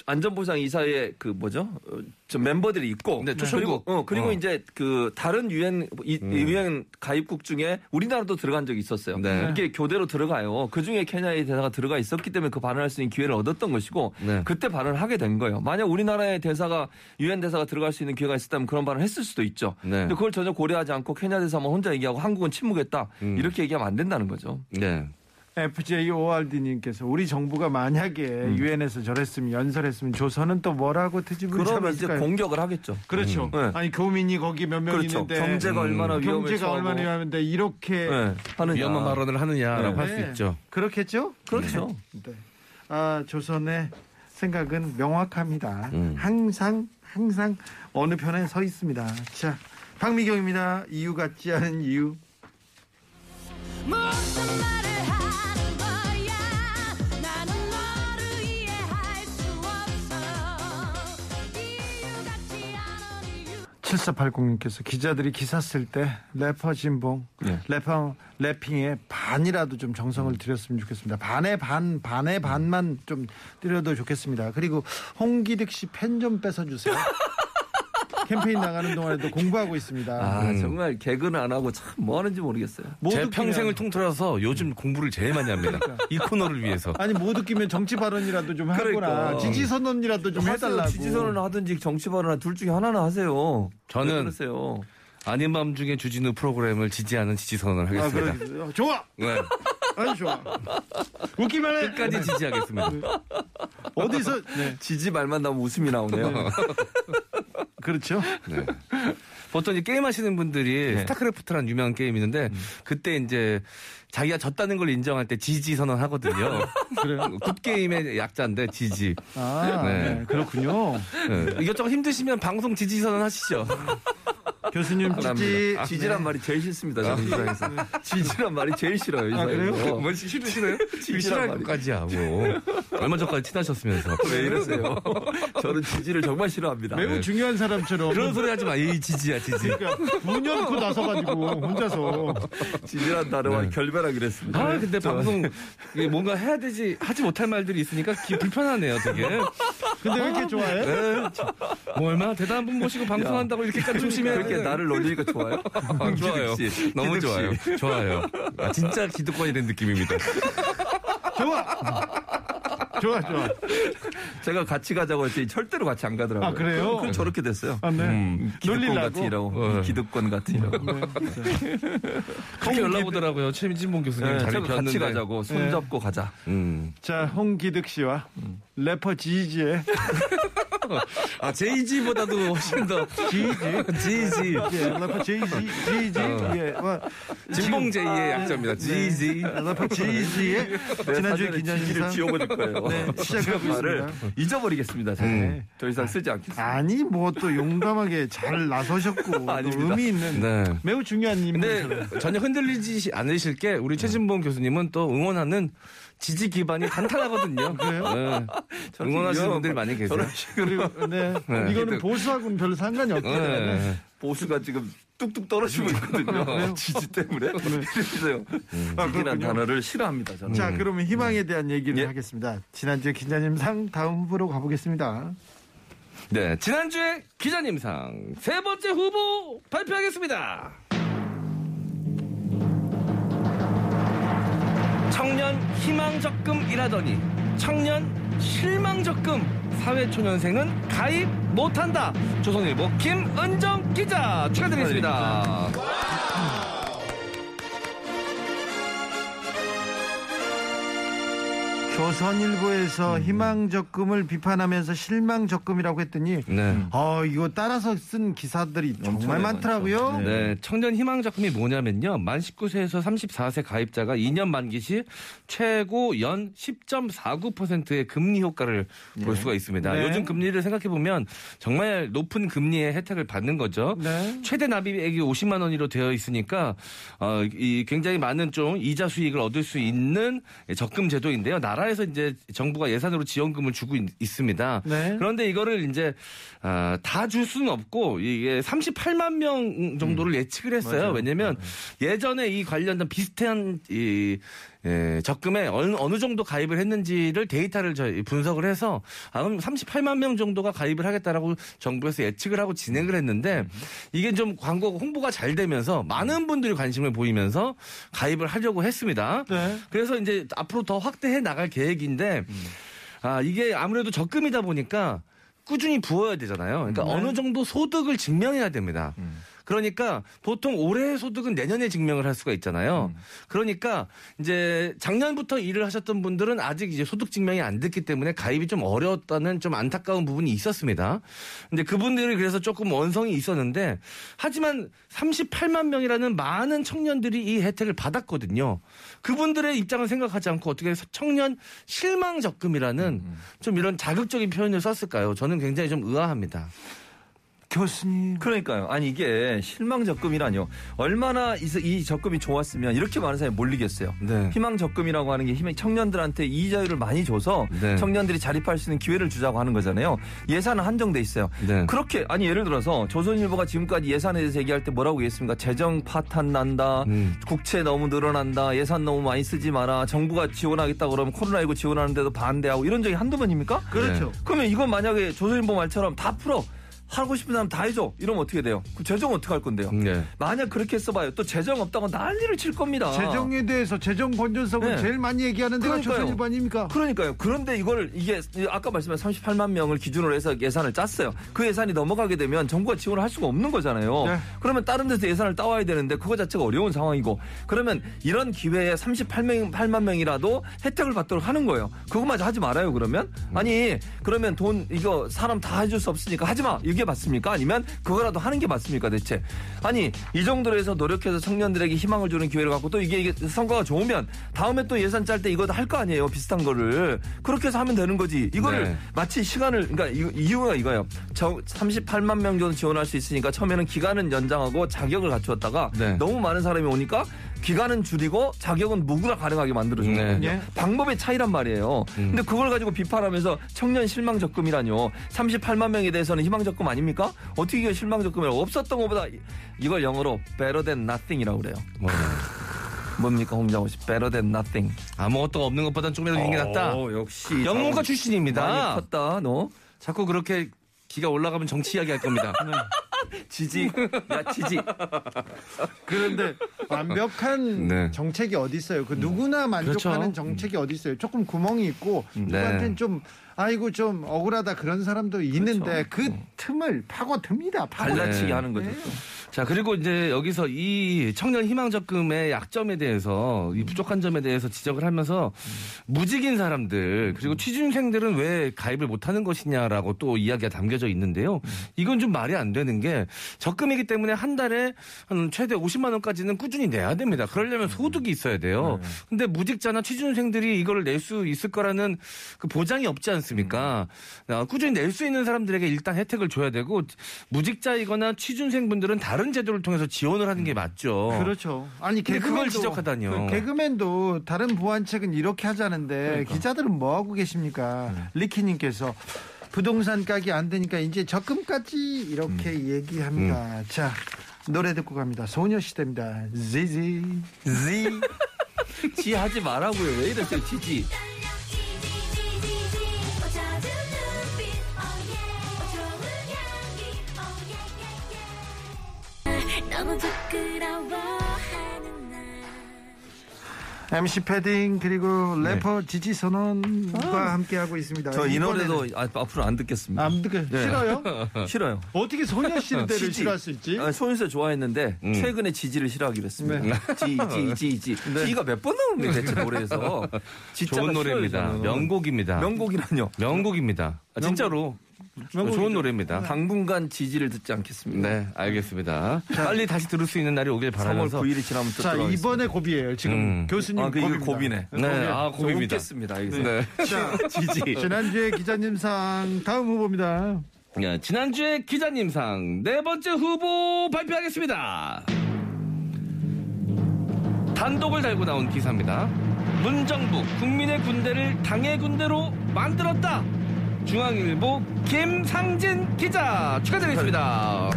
안전보장 이사회 그 뭐죠? 어, 저 멤버들이 있고 네, 그리고 초청국. 어 그리고 어. 이제 그 다른 유엔 이- 음. 유엔 가입국 중에 우리나라도 들어간 적이 있었어요. 네. 이게 교대로 들어가요. 그 중에 케냐의 대사가 들어가 있었기 때문에 그 발언할 수 있는 기회를 얻었던 것이고 네. 그때 발언을 하게 된 거예요. 만약 우리나라의 대사가 유엔 대사가 들어갈 수 있는 기회가 있었다면 그런 발언을 했을 수도 있죠. 네. 근데 그걸 전혀 고려하지 않고 케냐 대사만 혼자 얘기하고 한국은 침묵했다 음. 이렇게 얘기하면 안 된다는 거죠. 네. FJORD님께서 우리 정부가 만약에 유엔에서 저랬으면 연설했으면 조선은 또 뭐라고 트집을 그러면 이제 잡았을까요? 공격을 하겠죠. 그렇죠. 음. 네. 아니 교민이 거기 몇 명 그렇죠. 있는데 경제가 음. 얼마나 위험을 경제가. 얼마나 위험한데 이렇게 네, 하느냐. 위험한 발언을 하느냐라고 네. 할수 네. 있죠. 그렇겠죠? 그렇죠. 네. 아 조선의 생각은 명확합니다. 음. 항상 항상 어느 편에 서 있습니다. 자 박미경입니다. 이유 같지 않은 이유. 무슨 말 7480님께서 기자들이 기사 쓸 때 래퍼 진봉, 네. 래퍼 래핑에 반이라도 좀 정성을 들였으면 좋겠습니다. 반에 반, 반에 반만 좀 들여도 좋겠습니다. 그리고 홍기득 씨 펜 좀 뺏어 주세요. 캠페인 나가는 동안에도 공부하고 있습니다. 아, 음. 정말 개그는 안 하고 참 뭐 하는지 모르겠어요. 못제 평생을 통틀어서 요즘 공부를 제일 많이 합니다. 이 코너를 위해서. 아니 못 웃기면 정치 발언이라도 좀 하거나 그러니까. 지지 선언이라도 좀 해달라고. 지지 선언을 하든지 정치 발언이나 둘 중에 하나는 하세요. 저는- 왜 그러세요. 아닌 밤 중에 주진우 프로그램을 지지하는 지지 선언을 아, 하겠습니다. 그래. 좋아. 네. 아주 좋아. 웃기만 해. 끝까지 지지하겠습니다. 어디서 네. 지지 말만 나면 웃음이 나오네요. 그렇죠. 네. 보통 이제 게임 하시는 분들이 네. 스타크래프트라는 유명한 게임이 있는데 그때 이제 자기가 졌다는 걸 인정할 때 GG 선언 하거든요. 그래요? good game의 약자인데 GG. 아, 네. 네. 그렇군요. 네. 이것저것 힘드시면 방송 GG 선언 하시죠. 교수님 지지. 지지란 말이 제일 싫습니다. 저는 이 세상에서. 지지란 말이 제일 싫어요. 이 아, 그래요? 싫어 싫어요? 지지란. 것까지야 뭐. 얼마 전까지 친하셨으면서. 왜 이러세요? 저는 지지를 정말 싫어합니다. 매우 중요한 사람처럼 그런 소리 하지 마. 이 지지야 지지. 그러니까 분연코 나서가지고 혼자서 지지란 단어와 네. 결별하기로 했습니다. 아 근데 방송 이게 뭔가 해야 되지 하지 못할 말들이 있으니까 기 불편하네요 되게. 근데 왜 이렇게 좋아해? 네, 저- 뭐 얼마나 대단한 분 모시고 방송한다고 이렇게까지 조심해야 그렇게 돼. 나를 놀리니까 좋아요? 아, 좋아요. 씨, 너무 기득 씨. 좋아요. 좋아요. 아, 진짜 기득권이 된 느낌입니다. 좋아. 좋아, 좋아. 제가 같이 가자고 했더니 절대로 같이 안 가더라고요. 아, 그래요? 그럼 저렇게 됐어요. 아, 네. 음. 기득권 놀리려고? 같으라고. 어. 기득권 같으라고. 그렇게 연락 오더라고요. 최민진 교수님 네, 자리 비었는데. 같이 가자고 손잡고 가자. 음. 자, 홍기득 씨와 래퍼 지지의 아 제이지보다도 훨씬 더 지지. 지지. 예, 래퍼 지지, 지지. 어. 예, 뭐, 진봉 제이의 약자입니다. 지지. 네, 래퍼 지난주에 사전에 기념 지지를 인사. 지워버릴 거예요. 네, 시작하고 말을. 잊어버리겠습니다. 저는 음. 더 이상 쓰지 않겠습니다. 아니, 뭐 또 용감하게 잘 나서셨고. 의미 있는 네. 매우 중요한 인물처럼. 근데 전혀 흔들리지 않으실 게 우리 최진봉 교수님은 또 응원하는 지지 기반이 탄탄하거든요. 그래요? 네. 응원하시는 분들이 많이 계세요. 그리고 네, 네. 이거는 보수하고는 별 상관이 없기 때문에 네. 보수가 지금 뚝뚝 떨어지고 있거든요. 지지 때문에. 이러세요. 지지란 그렇군요. 단어를 싫어합니다. 저는. 자, 그러면 희망에 대한 얘기를 예. 하겠습니다. 지난주에 기자님 상 다음 후보로 가보겠습니다. 네, 지난주에 기자님 상 세 번째 후보 발표하겠습니다. 청년 희망 적금이라더니 청년 실망 적금 사회초년생은 가입 못한다. 조선일보 김은정 기자 축하드리겠습니다. 조선일보에서 희망적금을 비판하면서 실망적금이라고 했더니 네. 아 이거 따라서 쓴 기사들이 정말 많더라고요. 많죠. 네, 청년 희망 적금이 뭐냐면요. 만 19세에서 34세 가입자가 2년 만기 시 최고 연 10.49%의 금리 효과를 볼 수가 있습니다. 네. 요즘 금리를 생각해 보면 정말 높은 금리의 혜택을 받는 거죠. 네. 최대 납입액이 50만 원으로 되어 있으니까 어, 이 굉장히 많은 좀 이자 수익을 얻을 수 있는 적금 제도인데요. 나라 에서 이제 정부가 예산으로 지원금을 주고 있, 습니다 네. 그런데 이거를 이제 아, 다줄 수는 없고 이게 38만 명 정도를 예측을 했어요. 맞아요. 왜냐하면 예전에 이 관련된 비슷한 이 예, 적금에 어느, 어느 정도 가입을 했는지를 데이터를 저희 분석을 해서 아, 그럼 38만 명 정도가 가입을 하겠다라고 정부에서 예측을 하고 진행을 했는데 이게 좀 광고 홍보가 잘 되면서 많은 분들이 관심을 보이면서 가입을 하려고 했습니다. 네. 그래서 이제 앞으로 더 확대해 나갈 계획인데 아, 이게 아무래도 적금이다 보니까 꾸준히 부어야 되잖아요. 그러니까 네. 어느 정도 소득을 증명해야 됩니다. 그러니까 보통 올해의 소득은 내년에 증명을 할 수가 있잖아요. 그러니까 이제 작년부터 일을 하셨던 분들은 아직 이제 소득 증명이 안 됐기 때문에 가입이 좀 어려웠다는 좀 안타까운 부분이 있었습니다. 근데 그분들이 그래서 조금 원성이 있었는데 하지만 38만 명이라는 많은 청년들이 이 혜택을 받았거든요. 그분들의 입장을 생각하지 않고 어떻게 청년 실망 적금이라는 좀 이런 자극적인 표현을 썼을까요? 저는 굉장히 좀 의아합니다. 교수님. 그러니까요. 아니 이게 실망 적금이라뇨. 얼마나 이, 이 적금이 좋았으면 이렇게 많은 사람이 몰리겠어요. 네. 희망 적금이라고 하는 게 희망 청년들한테 이자율을 많이 줘서 네. 청년들이 자립할 수 있는 기회를 주자고 하는 거잖아요. 예산은 한정돼 있어요. 네. 그렇게 아니 예를 들어서 조선일보가 지금까지 예산에 대해서 얘기할 때 뭐라고 얘기했습니까? 재정 파탄 난다. 음. 국채 너무 늘어난다. 예산 너무 많이 쓰지 마라. 정부가 지원하겠다 그러면 코로나19 지원하는데도 반대하고 이런 적이 한두 번입니까? 그렇죠. 그러면 이건 만약에 조선일보 말처럼 다 풀어. 하고 싶은 사람 다 해줘. 이러면 어떻게 돼요? 그 재정 어떻게 할 건데요? 네. 만약 그렇게 써봐요. 또 재정 없다고 난리를 칠 겁니다. 재정에 대해서 재정 번전성을 네. 제일 많이 얘기하는 데가 그러니까요. 조선일보 아닙니까? 그러니까요. 그런데 이걸 이게 아까 말씀한 38만 명을 기준으로 해서 예산을 짰어요. 그 예산이 넘어가게 되면 정부가 지원을 할 수가 없는 거잖아요. 네. 그러면 다른 데서 예산을 따와야 되는데 그거 자체가 어려운 상황이고 그러면 이런 기회에 38명, 8만 명이라도 혜택을 받도록 하는 거예요. 그것마저 하지 말아요. 그러면 아니 그러면 돈 이거 사람 다 해줄 수 없으니까 하지 마. 이- 이게 맞습니까? 아니면 그거라도 하는 게 맞습니까? 대체 아니 이 정도로 해서 노력해서 청년들에게 희망을 주는 기회를 갖고 또 이게, 이게 성과가 좋으면 다음에 또 예산 짤 때 이거 할 거 아니에요 비슷한 거를 그렇게 해서 하면 되는 거지 이거를 네. 마치 시간을 그러니까 이, 이유가 이거예요. 저 38만 명 정도 지원할 수 있으니까 처음에는 기간은 연장하고 자격을 갖추었다가 네. 너무 많은 사람이 오니까 기간은 줄이고 자격은 무구나 가능하게 만들어준 네. 거예요. 예. 방법의 차이란 말이에요. 음. 근데 그걸 가지고 비판하면서 청년 실망 적금이라뇨. 38만 명에 대해서는 희망 적금 아닙니까? 어떻게 이게 실망 적금이라고 없었던 것보다 이- 이걸 영어로 better than nothing이라고 그래요. 뭐, 뭡니까 홍장호 씨? better than nothing. 아무것도 없는 것보단 조금이라도 있는 게 낫다. 어, 역시 영문과 많이 출신입니다. 컸다 너. 자꾸 그렇게 기가 올라가면 정치 이야기 할 겁니다. 지지. 야 지지. 그런데 완벽한 네. 정책이 어디 있어요? 그 누구나 만족하는 그렇죠. 정책이 어디 있어요? 조금 구멍이 있고 네. 누구한테는 좀 아이고 좀 억울하다 그런 사람도 있는데 그 틈을 파고듭니다. 파고. 갈라치기 네. 하는 거죠. 자, 그리고 이제 여기서 이 청년 희망 적금의 약점에 대해서, 이 부족한 점에 대해서 지적을 하면서 무직인 사람들, 그리고 취준생들은 왜 가입을 못 하는 것이냐라고 또 이야기가 담겨져 있는데요. 이건 좀 말이 안 되는 게 적금이기 때문에 한 달에 한 최대 50만 원까지는 꾸준히 내야 됩니다. 그러려면 소득이 있어야 돼요. 근데 무직자나 취준생들이 이걸 낼 수 있을 거라는 그 보장이 없지 않습니까? 아, 꾸준히 낼 수 있는 사람들에게 일단 혜택을 줘야 되고 무직자이거나 취준생분들은 다른 제도를 통해서 지원을 하는 게 맞죠. 그렇죠. 아니 개그맨도 지적하다니요. 그 개그맨도 다른 보완책은 이렇게 하자는데 그러니까. 기자들은 뭐 하고 계십니까? 네. 리키님께서 부동산 가기 안 되니까 이제 적금까지 이렇게 음. 얘기합니다. 자 노래 듣고 갑니다. 소녀시대입니다. 지지 지. 지 하지 말라고요. 왜 이랬어요 지지. 너무 부끄러워하는 날 MC 패딩 그리고 래퍼 지지 선언과 함께 하고 있습니다. 저 이 노래도 아, 앞으로 안 듣겠습니다. 안 듣게 싫어요? 싫어요. 어떻게 소녀 시대를 지지. 싫어할 수 있지? 아, 소윤세 좋아했는데 음. 최근에 지지를 싫어하기로 했습니다. 네. 지, 지, 지, 지. 지가 몇 번 나오는 거예요, 대체 노래에서. 좋은 노래입니다. 싫어요, 저는. 명곡입니다. 명곡이라뇨. 명곡입니다. 아, 진짜로 좋은 노래입니다. 당분간 지지를 듣지 않겠습니다. 네, 알겠습니다. 빨리 다시 들을 수 있는 날이 오길 3월 바라면서 9일이 지나면 또자 들어가겠습니다. 이번에 고비예요. 지금 음. 교수님 아, 그 고비입니다. 고비네. 네, 아, 고비입니다. 알겠습니다. 네. 자, 지지. 지난주에 기자님상 다음 후보입니다. 야, 지난주에 기자님상 네 번째 후보 발표하겠습니다. 단독을 달고 나온 기사입니다. 문정부 국민의 군대를 당의 군대로 만들었다. 중앙일보 김상진 기자 축하드리겠습니다.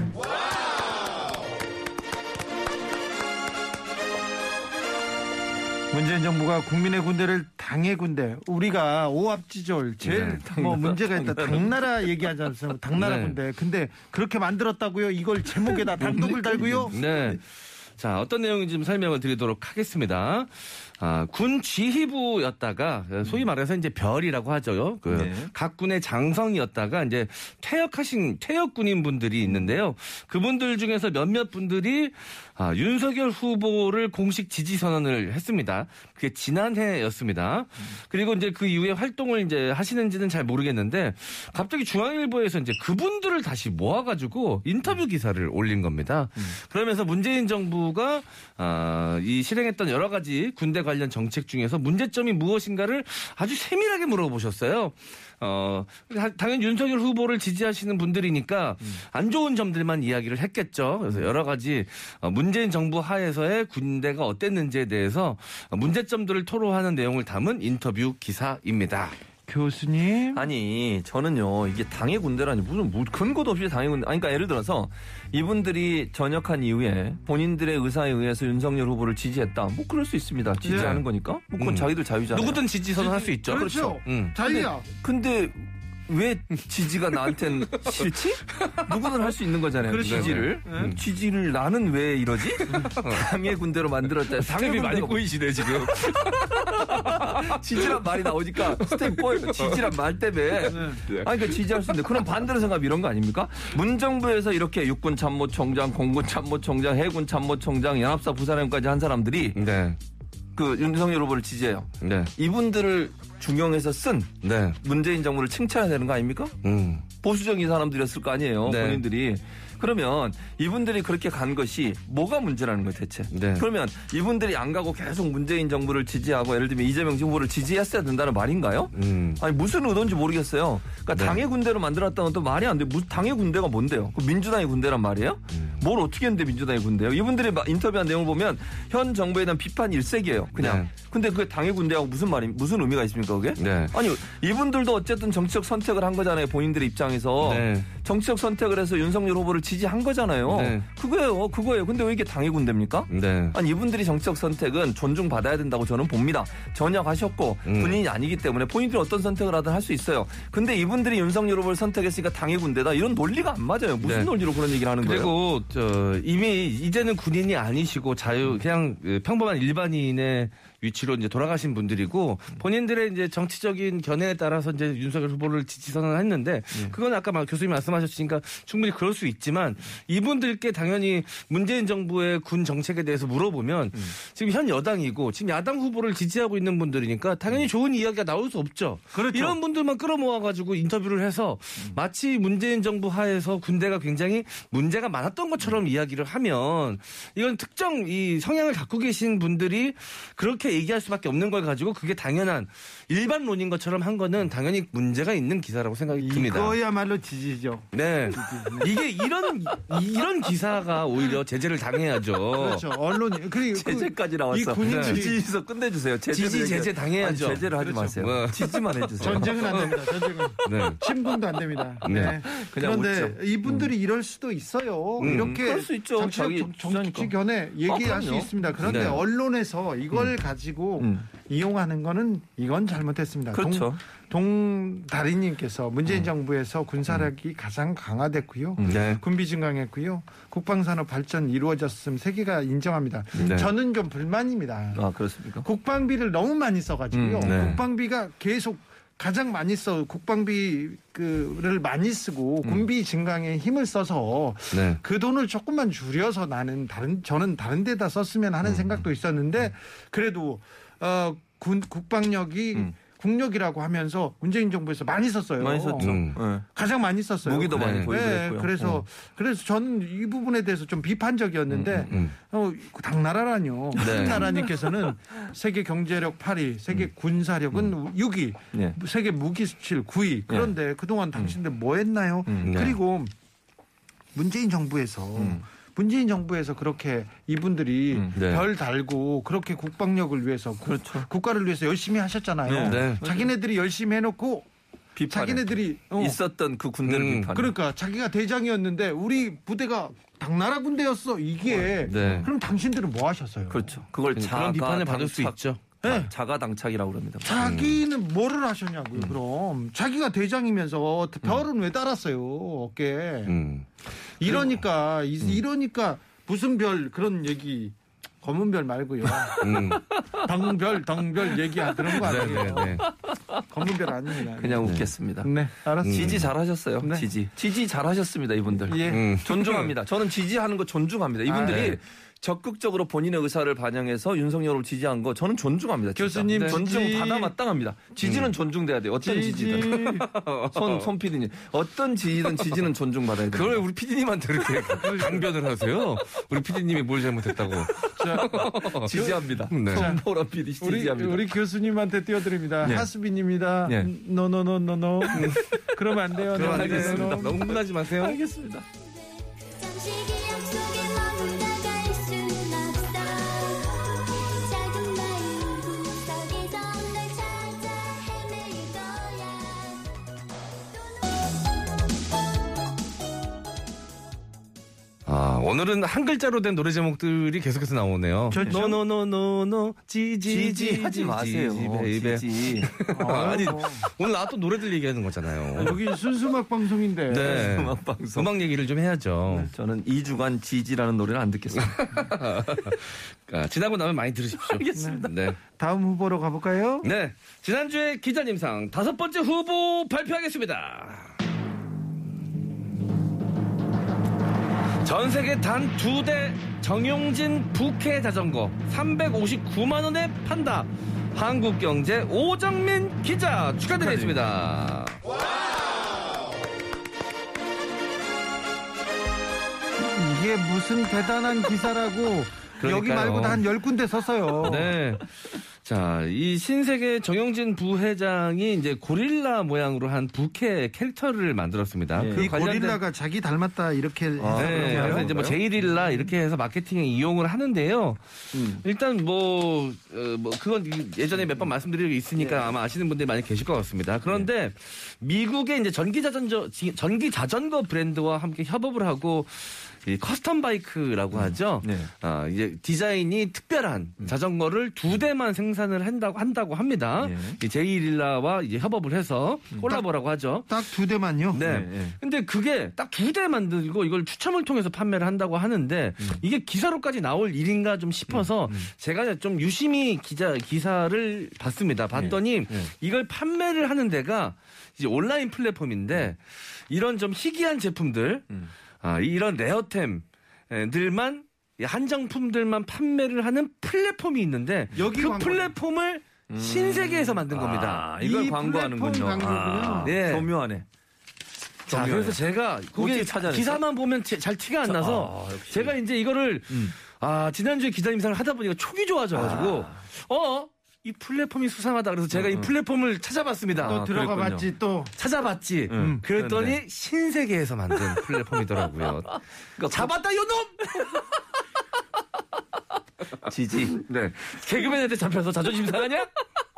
문재인 정부가 국민의 군대를 당의 군대, 우리가 오합지졸 제일 네, 뭐 문제가 있다. 당나라 얘기하지 않습니까? 당나라 네. 군대. 근데 그렇게 만들었다고요? 이걸 제목에다 단독을 달고요? 네. 자, 어떤 내용인지 좀 설명을 드리도록 하겠습니다. 아, 군 지휘부였다가 소위 말해서 이제 별이라고 하죠. 그 네. 각 군의 장성이었다가 이제 퇴역하신 퇴역 군인 분들이 있는데요. 그분들 중에서 몇몇 분들이 아, 윤석열 후보를 공식 지지 선언을 했습니다. 그게 지난해였습니다. 그리고 이제 그 이후에 활동을 이제 하시는지는 잘 모르겠는데 갑자기 중앙일보에서 이제 그분들을 다시 모아가지고 인터뷰 기사를 올린 겁니다. 그러면서 문재인 정부가 아, 이 실행했던 여러 가지 군대 관련 정책 중에서 문제점이 무엇인가를 아주 세밀하게 물어보셨어요. 어, 다- 당연히 윤석열 후보를 지지하시는 분들이니까 안 좋은 점들만 이야기를 했겠죠. 그래서 여러 가지 어, 문재인 정부 하에서의 군대가 어땠는지에 대해서 문제점들을 토로하는 내용을 담은 인터뷰 기사입니다. 교수님. 아니 저는요 이게 당의 군대라니 무슨 뭐 근거도 없이 당의 군대 아니 그러니까 예를 들어서 이분들이 전역한 이후에 본인들의 의사에 의해서 윤석열 후보를 지지했다 뭐 그럴 수 있습니다 지지하는 거니까 뭐 그건 음. 자기들 자유잖아요 누구든 지지 선언할 수 있죠. 그렇죠. 음. 자기야. 근데 왜 지지가 나한텐 싫지? 누구든 할 수 있는 거잖아요. 그렇죠. 지지를. 음, 지지를 나는 왜 이러지? 당의 군대로 만들었다. 당의 많이 군대가 꼬이시네 지금. 지지란 말이 나오니까 스텝 꼬여요. 지지란 말 때문에. 아니, 그러니까 지지할 수 있는데. 그럼 반대로 생각하면 이런 거 아닙니까? 문정부에서 이렇게 육군 참모총장, 공군 참모총장, 해군 참모총장, 연합사 부사령까지 한 사람들이 네, 그 윤석열 후보를 지지해요. 네, 이분들을 중용해서 쓴 네. 문재인 정부를 칭찬해야 되는 거 아닙니까? 음. 보수적인 사람들이었을 거 아니에요. 네. 본인들이. 그러면 이분들이 그렇게 간 것이 뭐가 문제라는 거예요, 대체? 네. 그러면 이분들이 안 가고 계속 문재인 정부를 지지하고 예를 들면 이재명 후보를 지지했어야 된다는 말인가요? 음. 아니 무슨 의도인지 모르겠어요. 그러니까 네. 당의 군대로 만들었다는 것도 말이 안 돼. 무슨 당의 군대가 뭔데요? 그 민주당의 군대란 말이에요? 음. 뭘 어떻게 했는데 민주당의 군대요? 이분들이 막 인터뷰한 내용을 보면 현 정부에 대한 비판 일색이에요. 그냥. 네. 근데 그게 당의 군대하고 무슨 말이 무슨 의미가 있습니까, 그게? 네. 아니 이분들도 어쨌든 정치적 선택을 한 거잖아요. 본인들의 입장에서 네. 정치적 선택을 해서 윤석열 후보를 지지한 거잖아요. 네. 그거예요, 그거예요. 근데 왜 이게 당의 군대입니까? 네. 아니 이분들이 정치적 선택은 존중받아야 된다고 저는 봅니다. 전역하셨고 음. 본인이 아니기 때문에 본인들이 어떤 선택을 하든 할 수 있어요. 근데 이분들이 윤석열 후보를 선택했으니까 당의 군대다 이런 논리가 안 맞아요. 무슨 네. 논리로 그런 얘기를 하는 거예요? 그리고 저 이미 이제는 군인이 아니시고 자유 그냥 그 평범한 일반인의 위치로 이제 돌아가신 분들이고 본인들의 이제 정치적인 견해에 따라서 이제 윤석열 후보를 지지 선언했는데 그건 아까 막 교수님 말씀하셨으니까 충분히 그럴 수 있지만 이분들께 당연히 문재인 정부의 군 정책에 대해서 물어보면 지금 현 여당이고 지금 야당 후보를 지지하고 있는 분들이니까 당연히 좋은 이야기가 나올 수 없죠. 그렇죠. 이런 분들만 끌어모아 가지고 인터뷰를 해서 마치 문재인 정부 하에서 군대가 굉장히 문제가 많았던 것처럼 이야기를 하면 이건 특정 이 성향을 갖고 계신 분들이 그렇게 얘기할 수밖에 없는 걸 가지고 그게 당연한 일반론인 것처럼 한 거는 당연히 문제가 있는 기사라고 생각이 듭니다. 이거야말로 지지죠. 네. 이게 이런 이런 기사가 오히려 제재를 당해야죠. 그렇죠. 언론 그리고 그- 제재까지 나왔어. 이 군인들이 지지에서 끝내주세요. 제재를 지지, 제재 당해야죠. 아니, 제재를 하지 그렇죠. 마세요. 뭐. 지지만 해주세요. 전쟁은 안 됩니다. 전쟁은 네. 침공도 안 됩니다. 네. 네. 그냥 그런데 웃죠. 이분들이 이럴 수도 있어요. 음. 이렇게 그럴 수 있죠. 정- 정치 주장이니까. 견해 얘기할 아, 수. 있습니다. 그런데 네. 언론에서 이걸 가지고 음. 이용하는 거는 이건 잘못했습니다. 그렇죠. 동, 동다리님께서 문재인 정부에서 군사력이 가장 강화됐고요. 음. 네. 군비 증강했고요. 국방산업 발전 이루어졌음 세계가 인정합니다. 네. 저는 좀 불만입니다. 아 그렇습니까? 국방비를 너무 많이 써가지고요. 음, 네. 국방비가 계속 가장 많이 써 국방비를 많이 쓰고 음. 군비 증강에 힘을 써서 네. 그 돈을 조금만 줄여서 나는 다른 저는 다른 데다 썼으면 음. 하는 생각도 있었는데 그래도 어, 군 국방력이 음. 국력이라고 하면서 문재인 정부에서 많이 썼어요. 많이 썼죠. 음. 네. 가장 많이 썼어요. 무기도 네. 많이 네, 했고요. 그래서 어. 그래서 저는 이 부분에 대해서 좀 비판적이었는데 음. 어, 당나라라뇨. 네. 나라님께서는 세계 경제력 8위, 세계 군사력은 6위, 네. 세계 무기 수출 9위. 그런데 그동안 당신들 뭐 했나요? 음. 네. 그리고 문재인 정부에서 음. 문재인 정부에서 그렇게 이분들이 음. 네. 별 달고 그렇게 국방력을 위해서 국- 그렇죠. 국가를 위해서 열심히 하셨잖아요. 네. 자기네들이 열심히 해놓고 비판에 자기네들이 어, 있었던 그 군대를 음. 비판. 그러니까 자기가 대장이었는데 우리 부대가 당나라 군대였어 이게 네. 그럼 당신들은 뭐 하셨어요? 그렇죠. 그걸 그런 자가 비판을 받을 수 있죠. 네. 자가 당착이라고 그럽니다. 자기는 뭐를 하셨냐고요? 그럼 자기가 대장이면서 별은 왜 달았어요 어깨? 음. 이러니까 이- 이러니까 무슨 별 그런 얘기 검은 별 말고요. 음. 당별 덩별 얘기 그런 거 네, 아니에요. 네, 네. 검은 별 아닙니다. 그냥 웃겠습니다. 네 알았습니다. 지지 잘하셨어요. 네. 지지. 지지 잘하셨습니다. 이분들. 예. 음. 존중합니다. 저는 지지하는 거 존중합니다. 이분들이 아, 네. 적극적으로 본인의 의사를 반영해서 윤석열을 지지한 거 저는 존중합니다. 진짜. 교수님, 네. 존중 지지. 받아 마땅합니다. 지지는 존중돼야 돼요. 어떤 지지 든. 손, 손 PD님. 어떤 지지든 지지는 존중받아야 돼요. 그걸 우리 피디님한테 이렇게 강변을 하세요? 우리 피디님이 뭘 잘못했다고? 지지합니다. 네. 손보라 PD 우리 지지합니다. 우리 교수님한테 띄워드립니다. 네. 하수빈입니다. 네. 노노노노노. 그러면 안 돼요. 그럼 네, 알겠습니다. 네, 네. 너무 흥분하지 마세요. 알겠습니다. 아, 오늘은 한 글자로 된 노래 제목들이 계속해서 나오네요. 노노노노노 지지 지지 하지 마세요. baby. Gee Gee. 아, 아니 뭐. 오늘 나왔던 노래들 얘기하는 거잖아요. 여기 순수 음악 방송인데. 네. 음악 방송. 음악 얘기를 좀 해야죠. 저는 2주간 Gee Gee라는 노래를 안 듣겠습니다. 아, 지나고 나면 많이 들으십시오. 알겠습니다. 네. 다음 후보로 가볼까요? 네. 지난주에 기자님상 다섯 번째 후보 발표하겠습니다. 전 세계 단 두 대 정용진 부캐 자전거 359만 원에 판다. 한국경제 오정민 기자 축하드리겠습니다. 이게 무슨 대단한 기사라고 여기 말고 다 한 열군데 섰어요. 네. 자, 이 신세계 정영진 부회장이 이제 고릴라 모양으로 한 부캐 캐릭터를 만들었습니다. 예. 그이 관련된- 고릴라가 자기 닮았다 이렇게 해서 네, 그런가요? 그래서 이제 뭐 제이릴라 이렇게 해서 마케팅에 이용을 하는데요. 음. 일단 뭐, 어, 뭐 그건 예전에 몇 번 말씀드린 게 있으니까 아마 아시는 분들이 많이 계실 것 같습니다. 그런데 미국의 이제 전기 자전거 전기 자전거 브랜드와 함께 협업을 하고 이 custom bike라고 하죠. 네. 아, 이제 디자인이 특별한 자전거를 두 대만 생산을 한다고 한다고 합니다. 예. 이 제이릴라와 이제 협업을 해서 콜라보라고 하죠. 딱 두 대만요. 네. 네, 네. 근데 그게 딱 두 대 만들고 이걸 추첨을 통해서 판매를 한다고 하는데 이게 기사로까지 나올 일인가 좀 싶어서 제가 좀 유심히 기자 기사를 봤습니다. 봤더니 네. 이걸 판매를 하는 데가 이제 온라인 플랫폼인데 이런 좀 희귀한 제품들 음. 아, 이런 레어템들만 한정품들만 판매를 하는 플랫폼이 있는데 여기 그. 플랫폼을 신세계에서 만든 겁니다. 아, 이걸 이 광고하는군요. 아, 네. 교묘하네. 자. 그래서 제가 그게? 기사만 보면 티- 잘 티가 안 나서 아. 제가 이제 이거를 음. 아 지난주에 기자님 상을 하다 보니까 촉이 좋아져가지고 아. 어. 이 플랫폼이 수상하다 그래서 제가 이 음, 음. 플랫폼을 찾아봤습니다. 또 아, 들어가 그랬군요. 봤지 또. 찾아봤지. 음, 그랬더니 그런데. 신세계에서 만든 플랫폼이더라고요. 그러니까 잡았다 요놈! 지지. 네. 개그맨한테 잡혀서 자존심 상하냐?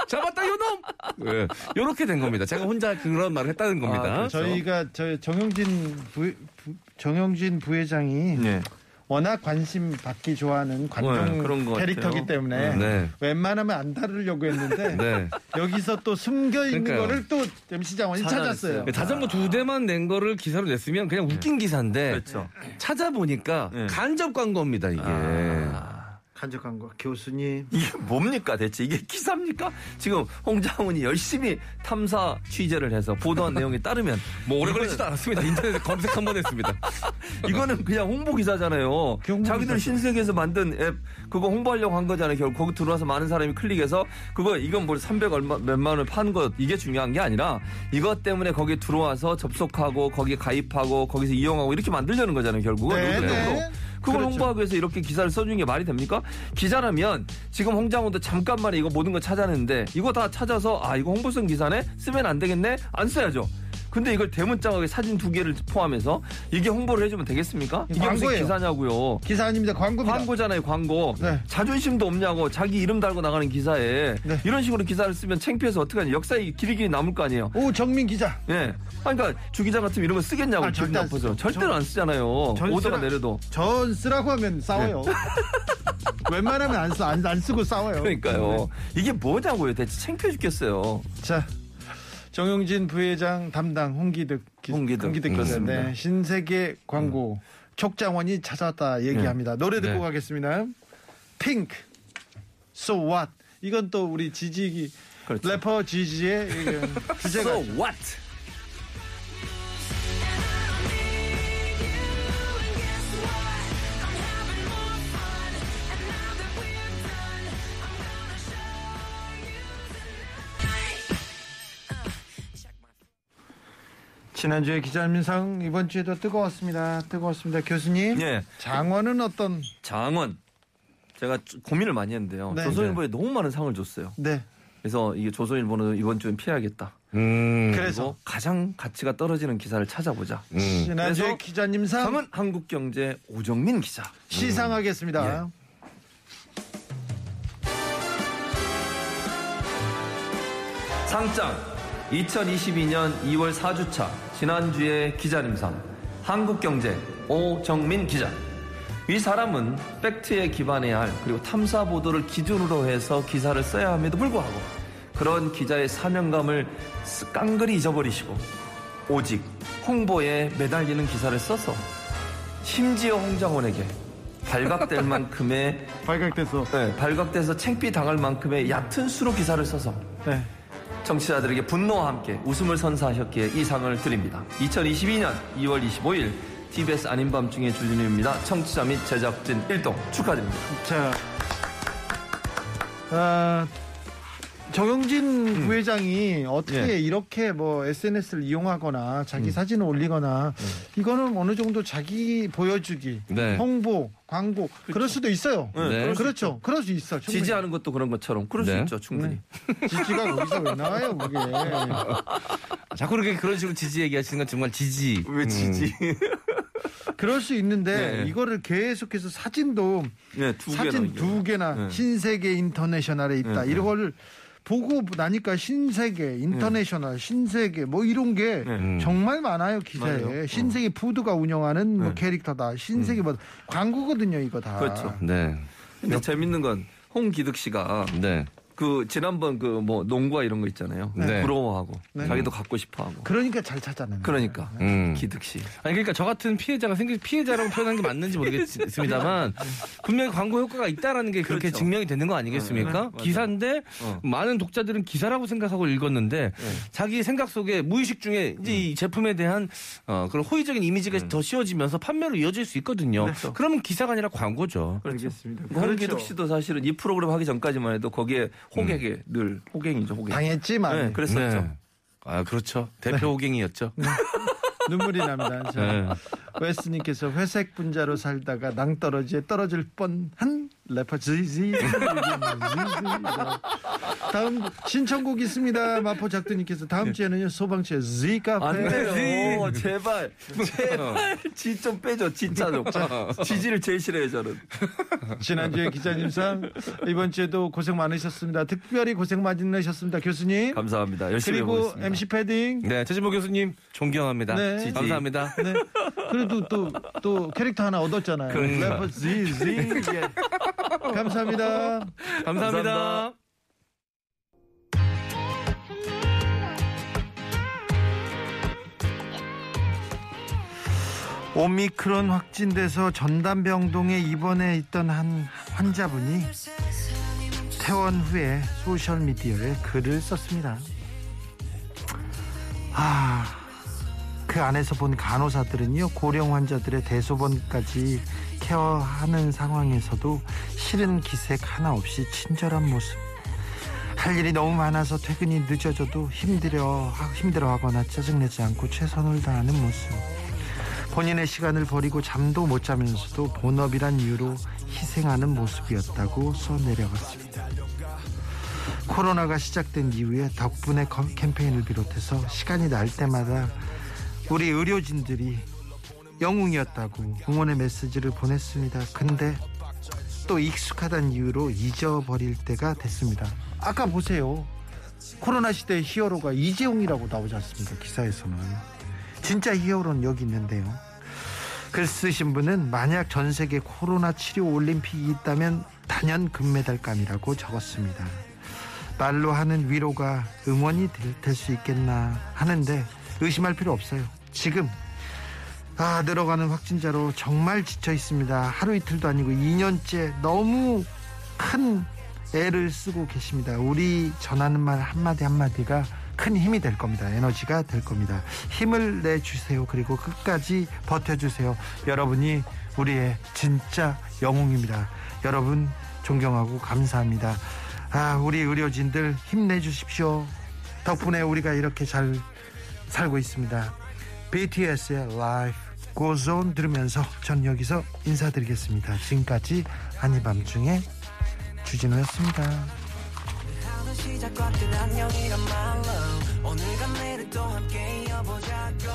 잡았다 요놈! 네. 요렇게 된 겁니다. 제가 혼자 그런 말을 했다는 겁니다. 아, 그렇죠. 저희가 저 정영진 부, 부- 정영진 부회장이 네. 워낙 관심 받기 좋아하는 관종 네, 캐릭터기. 때문에 네. 웬만하면 안 다루려고 했는데 네. 여기서 또 숨겨 있는 그러니까요. 거를 또 MC 장원이. 찾았어요. 자전거 두 대만 낸 거를 기사로 냈으면 그냥 웃긴 기사인데 그렇죠. 찾아보니까 네. 간접 광고입니다 이게. 아. 간접한 거 교수님 이게 뭡니까 대체 이게 기사입니까? 지금 홍장훈이 열심히 탐사 취재를 해서 보도한 내용에 따르면 뭐 오래 이거는- 걸리지도 않았습니다. 인터넷에 검색 한 번 했습니다. 이거는 그냥 홍보 기사잖아요. 자기들. 신세계에서 만든 앱 그거 홍보하려고 한 거잖아요. 결국 거기 들어와서 많은 사람이 클릭해서 그거 이건 뭐 300 얼마 몇만 원을 판거 이게 중요한 게 아니라 이것 때문에 거기에 들어와서 접속하고 거기에 가입하고 거기서 이용하고 이렇게 만들려는 거잖아요. 결국은 네. 네. 그걸 그렇죠. 홍보하기 위해서 이렇게 기사를 써주는 게 말이 됩니까? 기자라면 지금 홍장호도 잠깐만에 이거 모든 거 찾아냈는데 이거 다 찾아서 아 이거 홍보성 기사네 쓰면 안 되겠네 안 써야죠. 근데 이걸 대문짝하게 사진 두 개를 포함해서 이게 홍보를 해주면 되겠습니까? 이게 무슨 광고예요. 기사냐고요. 기사 아닙니다. 광고입니다. 광고잖아요, 광고. 네. 자존심도 없냐고 자기 이름 달고 나가는 기사에 네. 이런 식으로 기사를 쓰면 창피해서 어떡하냐. 역사에 길이길이 남을 거 아니에요. 오 정민 기자. 예. 아니, 그러니까 주 기자 같으면 이런 거 쓰겠냐고. 아, 기분 절대 안 나빠서. 쓰죠. 절대로 전- 안 쓰잖아요. 전 오더가 쓰라- 내려도. 전 쓰라고 하면 싸워요. 웬만하면 안, 써, 안, 안 쓰고 싸워요. 그러니까요. 이게 뭐냐고요. 대체 창피해 죽겠어요. 자, 정용진 부회장 담당 홍기득 기, 홍기득. 기자인데 그렇습니다. 신세계 광고 촉장원이 찾았다 얘기합니다. 노래 듣고 네. 가겠습니다. 핑크, So What. 이건 또 우리 지지 그렇죠. 래퍼 지지의 이 주제가 So what? 지난주에 기자민상 이번 주에도 뜨거웠습니다. 뜨거웠습니다. 교수님. 예. 장원은 어떤 장원. 제가 좀 고민을 많이 했는데요. 네. 조선일보에 너무 많은 상을 줬어요. 네. 그래서 이게 조선일보는 이번 주엔 피해야겠다. 음. 그래서 가장 가치가 떨어지는 기사를 찾아보자. 음. 지난주에 기자님상 상은 한국경제 오정민 기자. 시상하겠습니다. 상장 2022년 2월 4주차 지난주의 기자님상 한국경제 오정민 기자 이 사람은 팩트에 기반해야 할 그리고 탐사 보도를 기준으로 해서 기사를 써야 함에도 불구하고 그런 기자의 사명감을 쓰- 깡그리 잊어버리시고 오직 홍보에 매달리는 기사를 써서 심지어 홍장원에게 발각될 만큼의 발각돼서. 네, 발각돼서 챙피 당할 만큼의 얕은 수로 기사를 써서 네. 청취자들에게 분노와 함께 웃음을 선사하셨기에 이 상을 드립니다. 2022년 2월 25일 TBS 아닌 밤중에 주진우입니다. 청취자 및 제작진 1동 축하드립니다. 자, 아, 정영진 부회장이 어떻게 예. 이렇게 뭐 SNS를 이용하거나 자기 사진을 올리거나 이거는 어느 정도 자기 보여주기, 네. 홍보, 광고 그럴 수도 있어요. 네. 그렇죠. 그럴 수 있어. 충분히. 지지하는 것도 그런 것처럼 그럴 네. 수 있죠 충분히. 지지가 거기서 왜 나와요, 그게. 자꾸 그렇게 그런 식으로 지지 얘기하시는 건 정말 지지. 왜 지지? 그럴 수 있는데 네. 이거를 계속해서 사진도 네, 두 개나 사진 이게. 두 개나 네. 신세계 인터내셔널에 있다. 네, 이걸 보고 나니까 신세계 인터내셔널 신세계 뭐 이런 게 네. 정말 많아요 기사에 맞아요. 어. 신세계 푸드가 운영하는 뭐 네. 캐릭터다 신세계 뭐 광고거든요 이거 다 그렇죠. 네. 근데 재밌는 건 홍기득 씨가 네. 그 지난번 그 뭐 농구와 이런 거 있잖아요. 네. 부러워하고 네. 자기도 갖고 싶어하고. 그러니까 잘 찾아내는 그러니까 음. 기득 씨. 아니 그러니까 저 같은 피해자가 생기 피해자라고 표현한 게 맞는지 모르겠습니다만 분명히 광고 효과가 있다라는 게 그렇게 그렇죠. 증명이 되는 거 아니겠습니까? 네. 기사인데 어. 많은 독자들은 기사라고 생각하고 읽었는데 자기 생각 속에 무의식 중에 이제 이 제품에 대한 어, 그런 호의적인 이미지가 더 씌워지면서 판매로 이어질 수 있거든요. 그렇죠. 그러면 기사가 아니라 광고죠. 알겠습니다 그 홍기득 씨도 사실은 이 프로그램 하기 전까지만 해도 거기에 호객에 늘 호갱이죠 호갱. 당했지만 네, 그랬었죠. 네. 아 그렇죠. 대표 호갱이었죠. 눈물이 납니다 자, 네. 웨스님께서 회색 분자로 살다가 낭떠러지에 떨어질 뻔한 래퍼 지지 다음 신청곡 있습니다 마포 작두님께서 다음 주에는요 소방차 Z 카페 안 네. 돼요. 제발. 제발. 지 좀 빼줘. 진짜 좀. 지지를 제일 싫어해요, 저는. 지난주에 기자님상 이번 주에도 고생 많으셨습니다. 특별히 고생 많으셨습니다, 교수님. 감사합니다. 열심히 그리고 해보겠습니다. MC 패딩. 네, 최진모 교수님 존경합니다. 네. 지지. 감사합니다. 네. 그래도 또, 또 캐릭터 하나 얻었잖아요. 그러니까. 래퍼 지지. 예. 감사합니다. 감사합니다. 감사합니다. 오미크론 확진돼서 전담병동에 입원해 있던 한 환자분이 퇴원 후에 소셜미디어에 글을 썼습니다. 아, 그 안에서 본 간호사들은요, 고령 환자들의 대소변까지 케어하는 상황에서도 싫은 기색 하나 없이 친절한 모습. 할 일이 너무 많아서 퇴근이 늦어져도 힘들어, 힘들어 하거나 짜증내지 않고 최선을 다하는 모습. 본인의 시간을 버리고 잠도 못 자면서도 본업이란 이유로 희생하는 모습이었다고 써내려갔습니다. 코로나가 시작된 이후에 덕분에 검- 캠페인을 비롯해서 시간이 날 때마다 우리 의료진들이 영웅이었다고 응원의 메시지를 보냈습니다. 근데 또 익숙하다는 이유로 잊어버릴 때가 됐습니다. 아까 보세요. 코로나 시대의 히어로가 이재용이라고 나오지 않습니까? 기사에서는. 진짜 히어로는 여기 있는데요. 글 쓰신 분은 만약 전 세계 코로나 치료 올림픽이 있다면 단연 금메달감이라고 적었습니다. 말로 하는 위로가 응원이 될 수 있겠나 하는데 의심할 필요 없어요. 지금 아 늘어가는 확진자로 정말 지쳐 있습니다. 하루 이틀도 아니고 2년째 너무 큰 애를 쓰고 계십니다. 우리 전하는 말 한마디 한마디가 큰 힘이 될 겁니다. 에너지가 될 겁니다. 힘을 내주세요. 그리고 끝까지 버텨주세요. 여러분이 우리의 진짜 영웅입니다. 여러분 존경하고 감사합니다. 아, 우리 의료진들 힘내주십시오. 덕분에 우리가 이렇게 잘 살고 있습니다. BTS의 Life Goes On 들으면서 전 여기서 인사드리겠습니다. 지금까지 한이밤중에 주진우였습니다. 시작과 끝 안녕이란 말로 오늘과 내일 또 함께 이어보자고